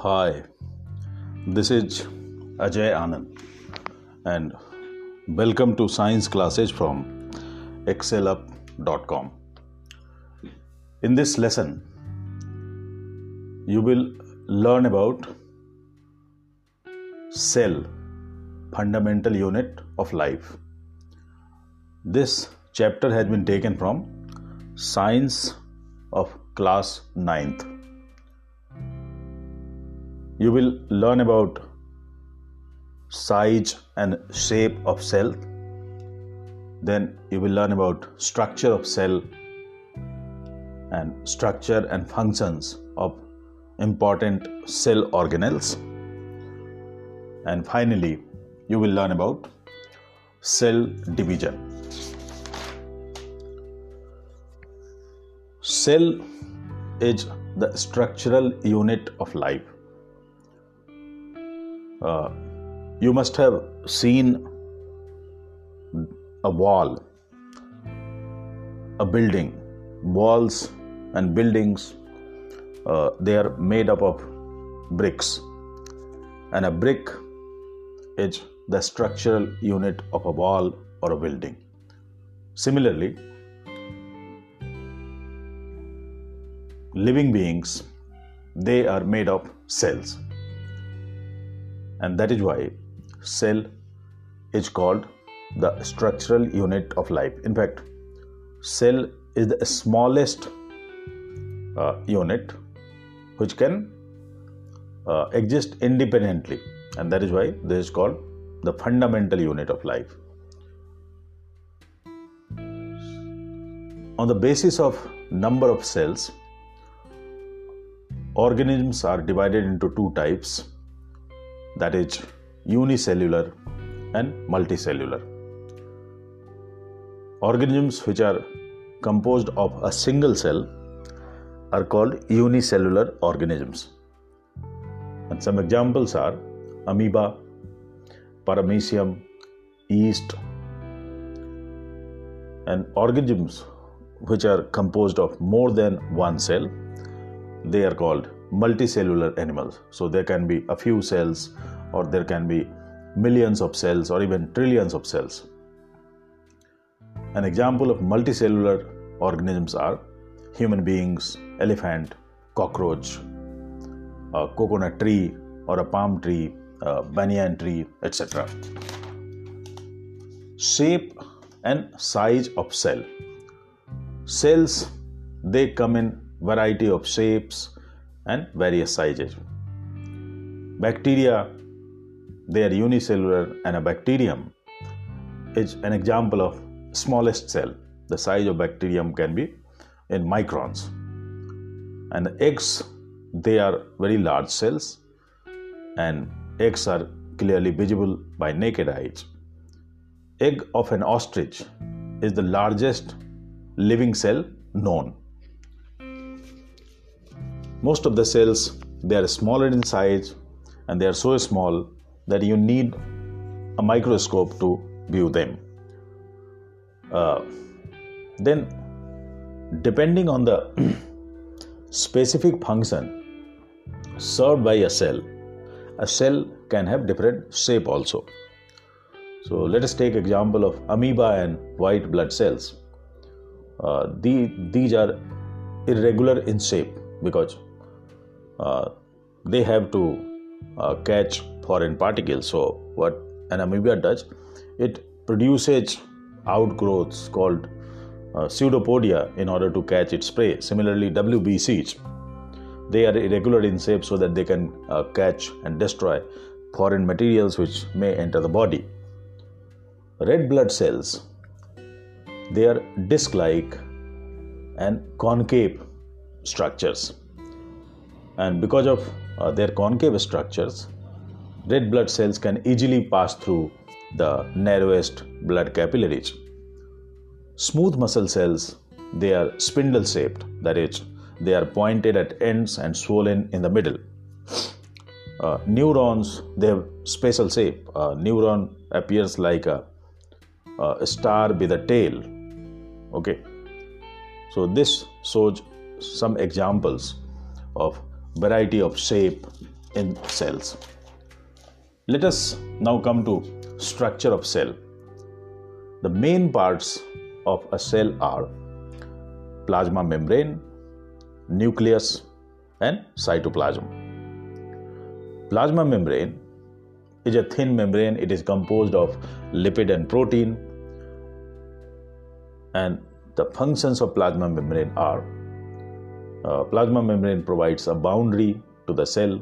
Hi, this is Ajay Anand, and welcome to science classes from excellup.com. In this lesson, you will learn about cell, fundamental unit of life. This chapter has been taken from Science of class 9th you will learn about size and shape of cell. Then you will learn about structure of cell and structure and functions of important cell organelles. And finally you will learn about cell division. Cell is the structural unit of life uh, you must have seen a wall, a building, walls and buildings. Uh, they are made up of bricks, and a brick is the structural unit of a wall or a building. Similarly, living beings they are made of cells and that is why cell is called the structural unit of life. In fact cell is the smallest uh, unit which can uh, exist independently. And that is why this is called the fundamental unit of life. On the basis of number of cells organisms are divided into two types that is unicellular and multicellular. Organisms which are composed of a single cell are called unicellular organisms. And some examples are amoeba, paramecium, yeast, and organisms which are composed of more than one cell they are called multicellular animals so there can be a few cells or there can be millions of cells or even trillions of cells. An example of multicellular organisms are human beings, elephant, cockroach, a coconut tree or a palm tree, a banyan tree, etc. Shape and size of cell. Cells they come in variety of shapes and various sizes. Bacteria they are unicellular and a bacterium is an example of smallest cell. The size of bacterium can be in microns. And eggs, they are very large cells and eggs are clearly visible by naked eyes. Egg of an ostrich is the largest living cell known. Most of the cells they are smaller in size and they are so small that you need a microscope to view them. Uh, then, depending on the specific function served by a cell, a cell can have different shape also. So let us take example of amoeba and white blood cells. Uh, the, these are irregular in shape because they have to uh, catch foreign particles. So, what an amoeba does, it produces outgrowths called uh, pseudopodia in order to catch its prey. Similarly, WBCs they are irregular in shape so that they can uh, catch and destroy foreign materials which may enter the body. Red blood cells they are disc like and concave structures and because of uh, their concave structures red blood cells can easily pass through the narrowest blood capillaries. Smooth muscle cells, they are spindle shaped, that is, they are pointed at ends and swollen in the middle. Uh, neurons, they have special shape. A neuron appears like a, a star with a tail. Okay, so this shows some examples of variety of shape in cells. Let us now come to structure of cell. The main parts of a cell are plasma membrane, nucleus, and cytoplasm. Plasma membrane is a thin membrane, it is composed of lipid and protein. And the functions of plasma membrane are uh, plasma membrane provides a boundary to the cell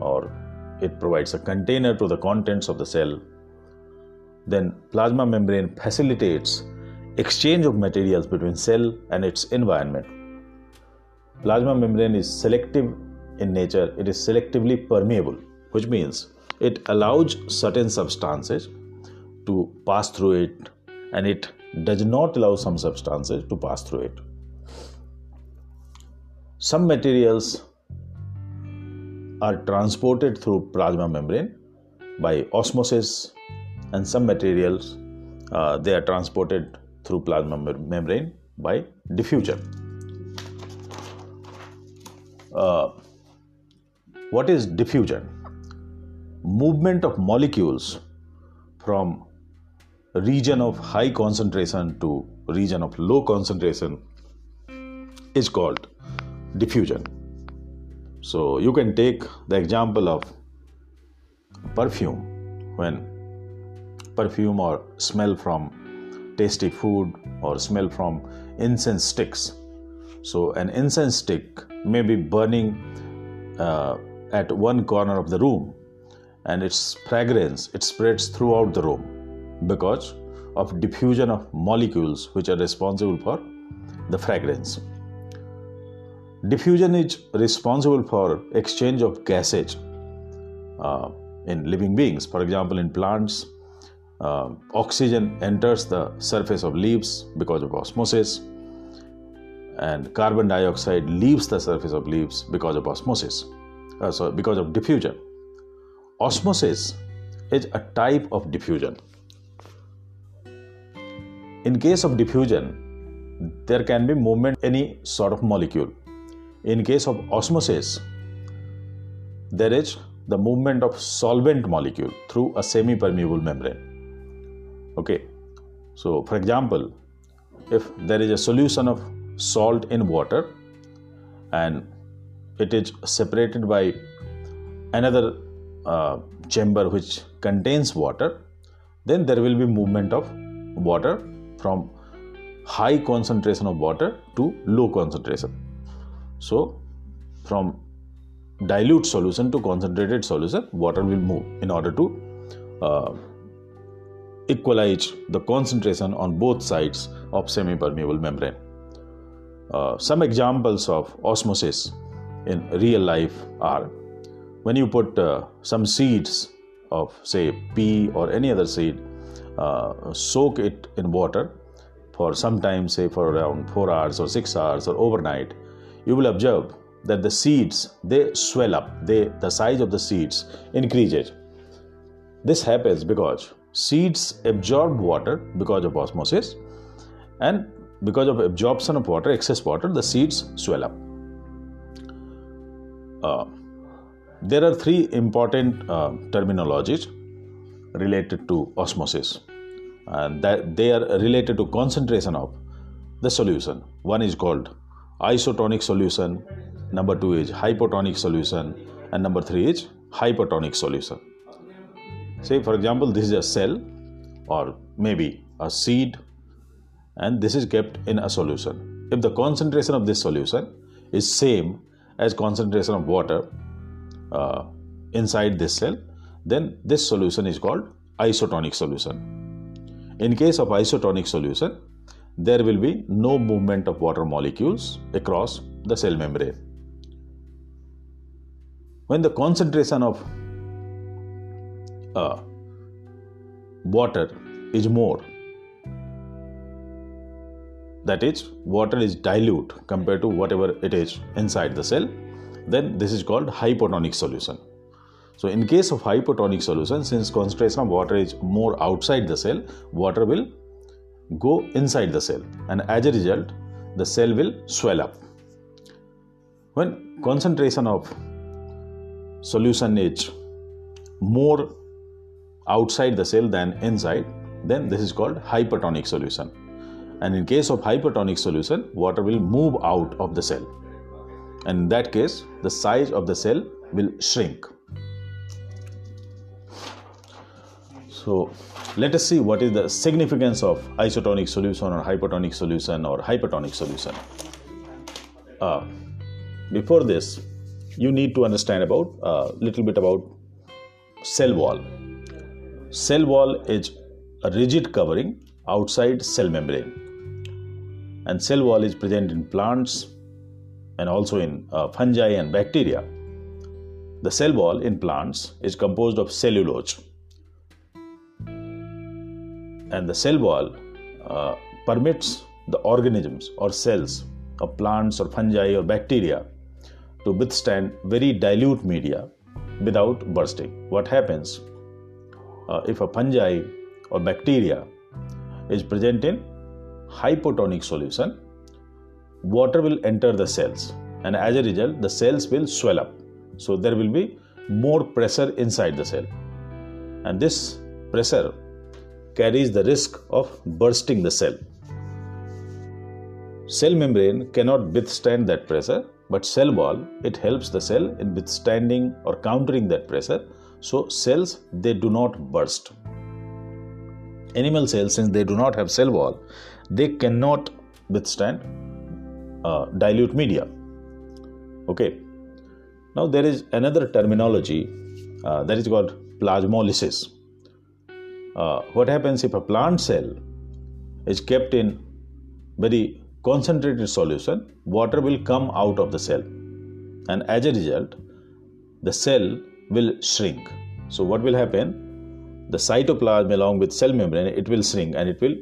or it provides a container to the contents of the cell. Then plasma membrane facilitates exchange of materials between cell and its environment. Plasma membrane is selective in nature, it is selectively permeable, which means it allows certain substances to pass through it and it does not allow some substances to pass through it. Some materials are transported through plasma membrane by osmosis and some materials uh, they are transported through plasma membrane by diffusion. Uh, what is diffusion? Movement of molecules from region of high concentration to region of low concentration is called diffusion. So you can take the example of perfume when perfume or smell from tasty food or smell from incense sticks. So an incense stick may be burning uh, at one corner of the room and its fragrance it spreads throughout the room because of diffusion of molecules which are responsible for the fragrance diffusion is responsible for exchange of gases uh, in living beings. For example in plants uh, oxygen enters the surface of leaves because of osmosis and carbon dioxide leaves the surface of leaves because of osmosis uh, so because of diffusion. Osmosis is a type of diffusion. In case of diffusion there can be movement any sort of molecule in case of osmosis there is the movement of solvent molecule through a semi permeable membrane. Okay. So for example if there is a solution of salt in water and it is separated by another uh, chamber which contains water then there will be movement of water from high concentration of water to low concentration so from dilute solution to concentrated solution water will move in order to uh, equalize the concentration on both sides of semi-permeable membrane. Uh, some examples of osmosis in real life are when you put uh, some seeds of say pea or any other seed uh, soak it in water for some time say for around 4 hours or 6 hours or overnight you will observe that the seeds they swell up. They the size of the seeds increases. This happens because seeds absorb water because of osmosis and because of absorption of water excess water the seeds swell up. Uh, there are three important uh, terminologies related to osmosis. And that they are related to concentration of the solution. One is called isotonic solution number 2 is hypotonic solution and number 3 is hypertonic solution. Say for example this is a cell or maybe a seed and this is kept in a solution. If the concentration of this solution is same as concentration of water uh, inside this cell then this solution is called isotonic solution. In case of isotonic solution there will be no movement of water molecules across the cell membrane. When the concentration of uh, water is more that is water is dilute compared to whatever it is inside the cell then this is called hypotonic solution. So in case of hypotonic solution since concentration of water is more outside the cell water will go inside the cell and as a result the cell will swell up when concentration of solution is more outside the cell than inside, then this is called hypertonic solution. And in case of hypertonic solution, water will move out of the cell. And in that case, the size of the cell will shrink. So let us see what is the significance of isotonic solution or hypertonic solution or hypertonic solution. Uh, before this, you need to understand about a uh, little bit about cell wall. Cell wall is a rigid covering outside cell membrane, and cell wall is present in plants and also in uh, fungi and bacteria. The cell wall in plants is composed of cellulose and the cell wall uh, permits the organisms or cells of plants or fungi or bacteria to withstand very dilute media without bursting. What happens uh, if a fungi or bacteria is present in hypotonic solution? Water will enter the cells, and as a result, the cells will swell up. So, there will be more pressure inside the cell, and this pressure carries the risk of bursting the cell. Cell membrane cannot withstand that pressure, but cell wall it helps the cell in withstanding or countering that pressure. So cells they do not burst. Animal cells, since they do not have cell wall, they cannot withstand uh, dilute media. Okay. Now there is another terminology uh, that is called plasmolysis uh, what happens if a plant cell is kept in very concentrated solution water will come out of the cell. And as a result the cell will shrink. So what will happen? The cytoplasm along with cell membrane it will shrink and it will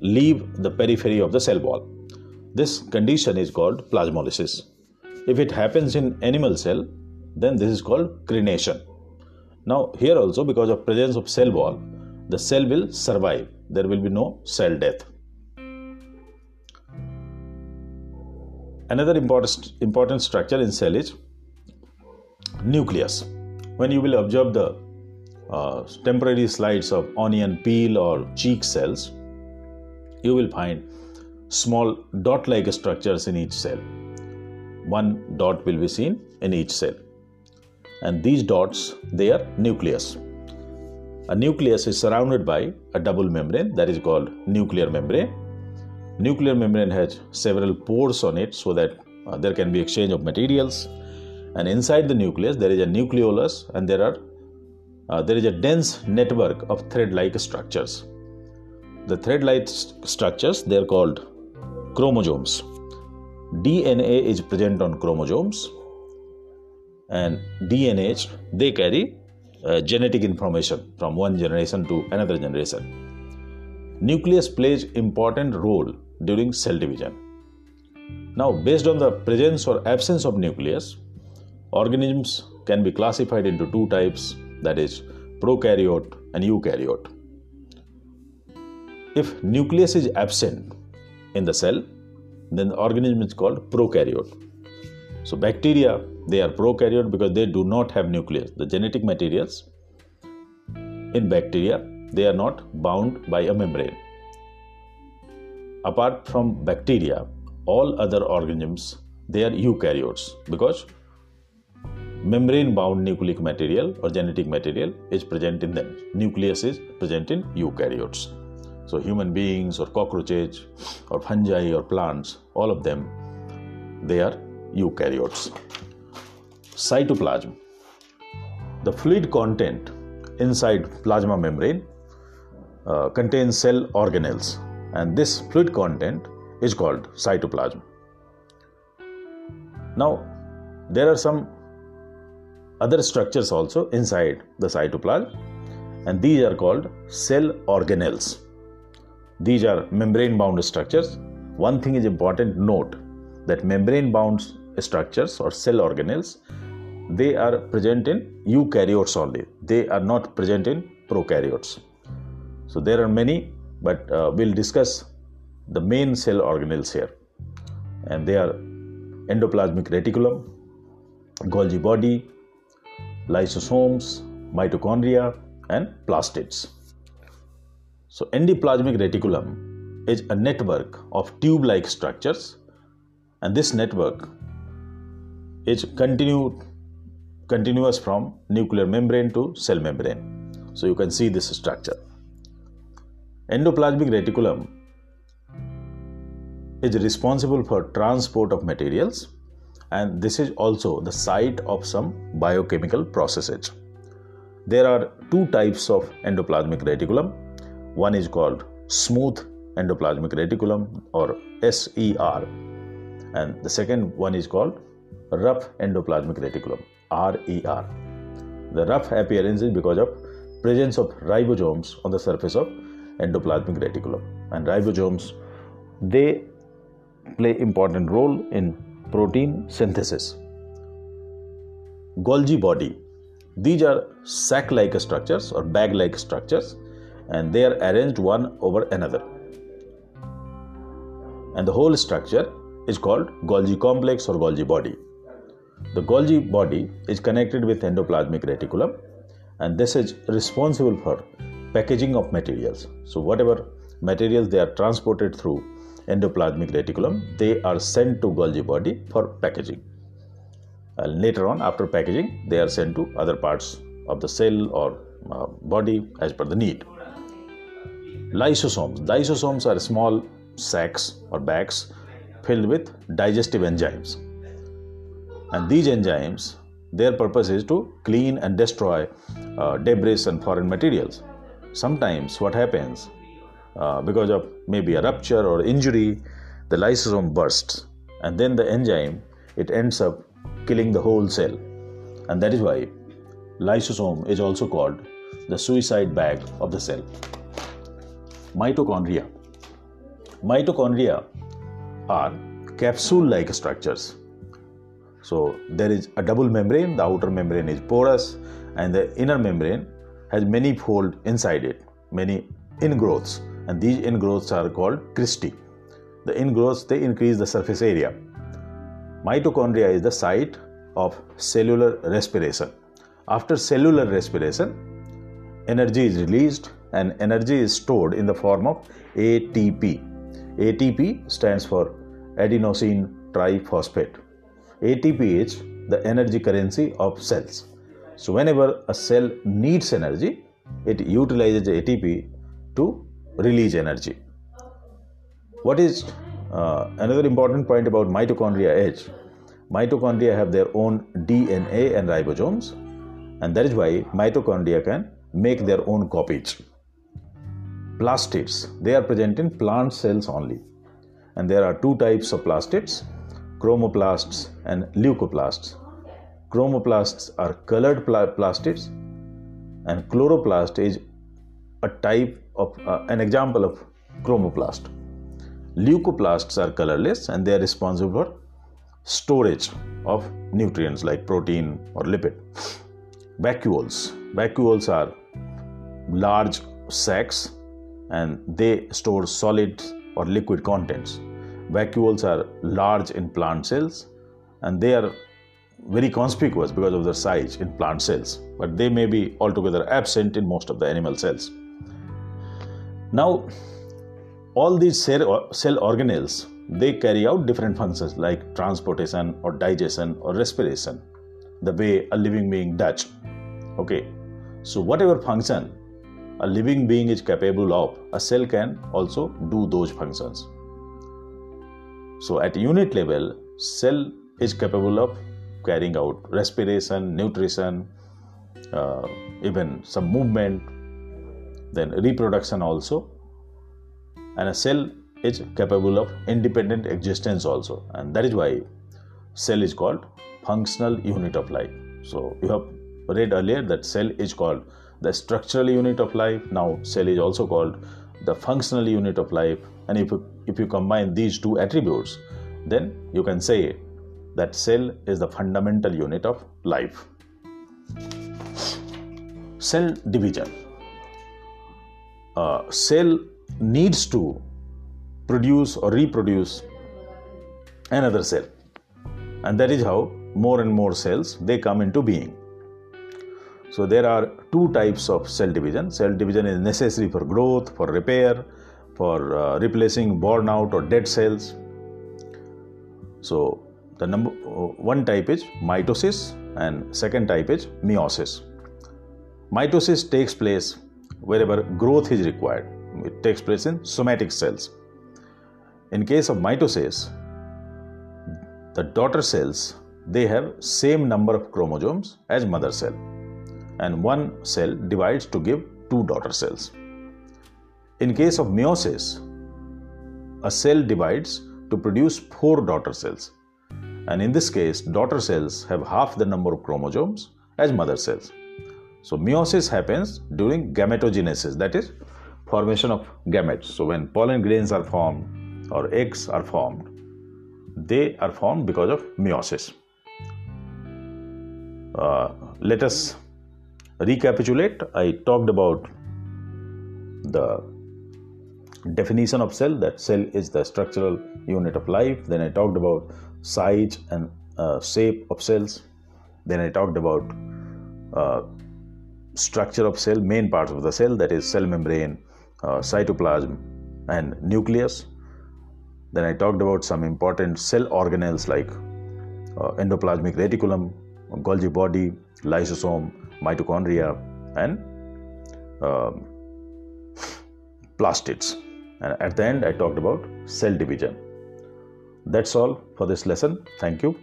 leave the periphery of the cell wall. This condition is called plasmolysis. If it happens in animal cell then this is called crenation. Now here also because of presence of cell wall the cell will survive. There will be no cell death. Another important, important structure in cell is nucleus. When you will observe the uh, temporary slides of onion peel or cheek cells, you will find small dot like structures in each cell. One dot will be seen in each cell. And these dots, they are nucleus. A nucleus is surrounded by a double membrane that is called nuclear membrane. Nuclear membrane has several pores on it so that uh, there can be exchange of materials. And inside the nucleus, there is a nucleolus and there are uh, there is a dense network of thread-like structures. The thread-like st- structures they are called chromosomes. DNA is present on chromosomes, and DNA they carry uh, genetic information from one generation to another generation. Nucleus plays important role during cell division. Now, based on the presence or absence of nucleus, organisms can be classified into two types that is prokaryote and eukaryote. If nucleus is absent in the cell, then the organism is called prokaryote. So, bacteria they are prokaryote because they do not have nucleus. The genetic materials in bacteria they are not bound by a membrane. Apart from bacteria, all other organisms they are eukaryotes because membrane bound nucleic material or genetic material is present in them. Nucleus is present in eukaryotes. So, human beings or cockroaches or fungi or plants, all of them, they are eukaryotes cytoplasm. The fluid content inside plasma membrane uh, contains cell organelles, and this fluid content is called cytoplasm. Now, there are some other structures also inside the cytoplasm, and these are called cell organelles. These are membrane bound structures. One thing is important note that membrane bound structures or cell organelles they are present in eukaryotes only. They are not present in prokaryotes. So there are many but uh, we'll discuss the main cell organelles here. And they are endoplasmic reticulum golgi body lysosomes, mitochondria, and plastids. So, endoplasmic reticulum is a network of tube like structures, and this network is continued, continuous from nuclear membrane to cell membrane. So, you can see this structure. Endoplasmic reticulum is responsible for transport of materials and this is also the site of some biochemical processes. There are two types of endoplasmic reticulum. One is called smooth endoplasmic reticulum or SER, and the second one is called rough endoplasmic reticulum RER. The rough appearance is because of presence of ribosomes on the surface of endoplasmic reticulum, and ribosomes they play important role in protein synthesis. Golgi body these are sac like structures or bag like structures and they are arranged one over another. And the whole structure is called Golgi complex or Golgi body. The Golgi body is connected with endoplasmic reticulum and this is responsible for packaging of materials. So, whatever materials they are transported through endoplasmic reticulum, they are sent to Golgi body for packaging. Uh, later on, after packaging, they are sent to other parts of the cell or uh, body as per the need. Lysosomes. Lysosomes are small sacs or bags filled with digestive enzymes. And these enzymes, their purpose is to clean and destroy uh, debris and foreign materials. Sometimes, what happens uh, because of maybe a rupture or injury, the lysosome bursts, and then the enzyme it ends up killing the whole cell. And that is why lysosome is also called the suicide bag of the cell. Mitochondria. Mitochondria are capsule like structures. So there is a double membrane, the outer membrane is porous, and the inner membrane has many fold inside it, many ingrowths, and these ingrowths are called cristae. The ingrowths they increase the surface area Mitochondria is the site of cellular respiration. After cellular respiration, energy is released and energy is stored in the form of ATP. ATP stands for adenosine triphosphate. ATP is the energy currency of cells. So, whenever a cell needs energy, it utilizes ATP to release energy. What is uh, another important point about mitochondria is mitochondria have their own DNA and ribosomes, and that is why mitochondria can make their own copies. Plastids they are present in plant cells only, and there are two types of plastids chromoplasts and leucoplasts. Chromoplasts are colored pl- plastids, and chloroplast is a type of uh, an example of chromoplast. Leucoplasts are colorless and they are responsible for storage of nutrients like protein or lipid. Vacuoles. Vacuoles are large sacs and they store solid or liquid contents. Vacuoles are large in plant cells and they are very conspicuous because of their size in plant cells, but they may be altogether absent in most of the animal cells. Now, all these cell organelles they carry out different functions like transportation or digestion or respiration the way a living being does okay so whatever function a living being is capable of a cell can also do those functions. So at unit level cell is capable of carrying out respiration nutrition uh, even some movement then reproduction also. And a cell is capable of independent existence also. And that is why cell is called functional unit of life. So you have read earlier that cell is called the structural unit of life now cell is also called the functional unit of life. And if you, if you combine these two attributes then you can say that cell is the fundamental unit of life. Cell division. Uh, cell needs to produce or reproduce another cell. And that is how more and more cells they come into being So there are two types of cell division. Cell division is necessary for growth, for repair, for uh, replacing worn out or dead cells. So the number uh, one type is mitosis and second type is meiosis. Mitosis takes place wherever growth is required. It takes place in somatic cells. In case of mitosis, the daughter cells they have same number of chromosomes as mother cell and one cell divides to give two daughter cells. In case of meiosis, a cell divides to produce four daughter cells. And in this case, daughter cells have half the number of chromosomes as mother cells. So meiosis happens during gametogenesis, that is, formation of gametes. So when pollen grains are formed or eggs are formed, they are formed because of meiosis. Uh, let us recapitulate, I talked about the definition of cell that cell is the structural unit of life. Then I talked about size and uh, shape of cells. Then I talked about uh, structure of cell, main parts of the cell that is cell membrane, uh, cytoplasm, and nucleus. Then I talked about some important cell organelles like uh, endoplasmic reticulum, Golgi body, lysosome, mitochondria, and um, plastids. And at the end, I talked about cell division. That's all for this lesson. Thank you.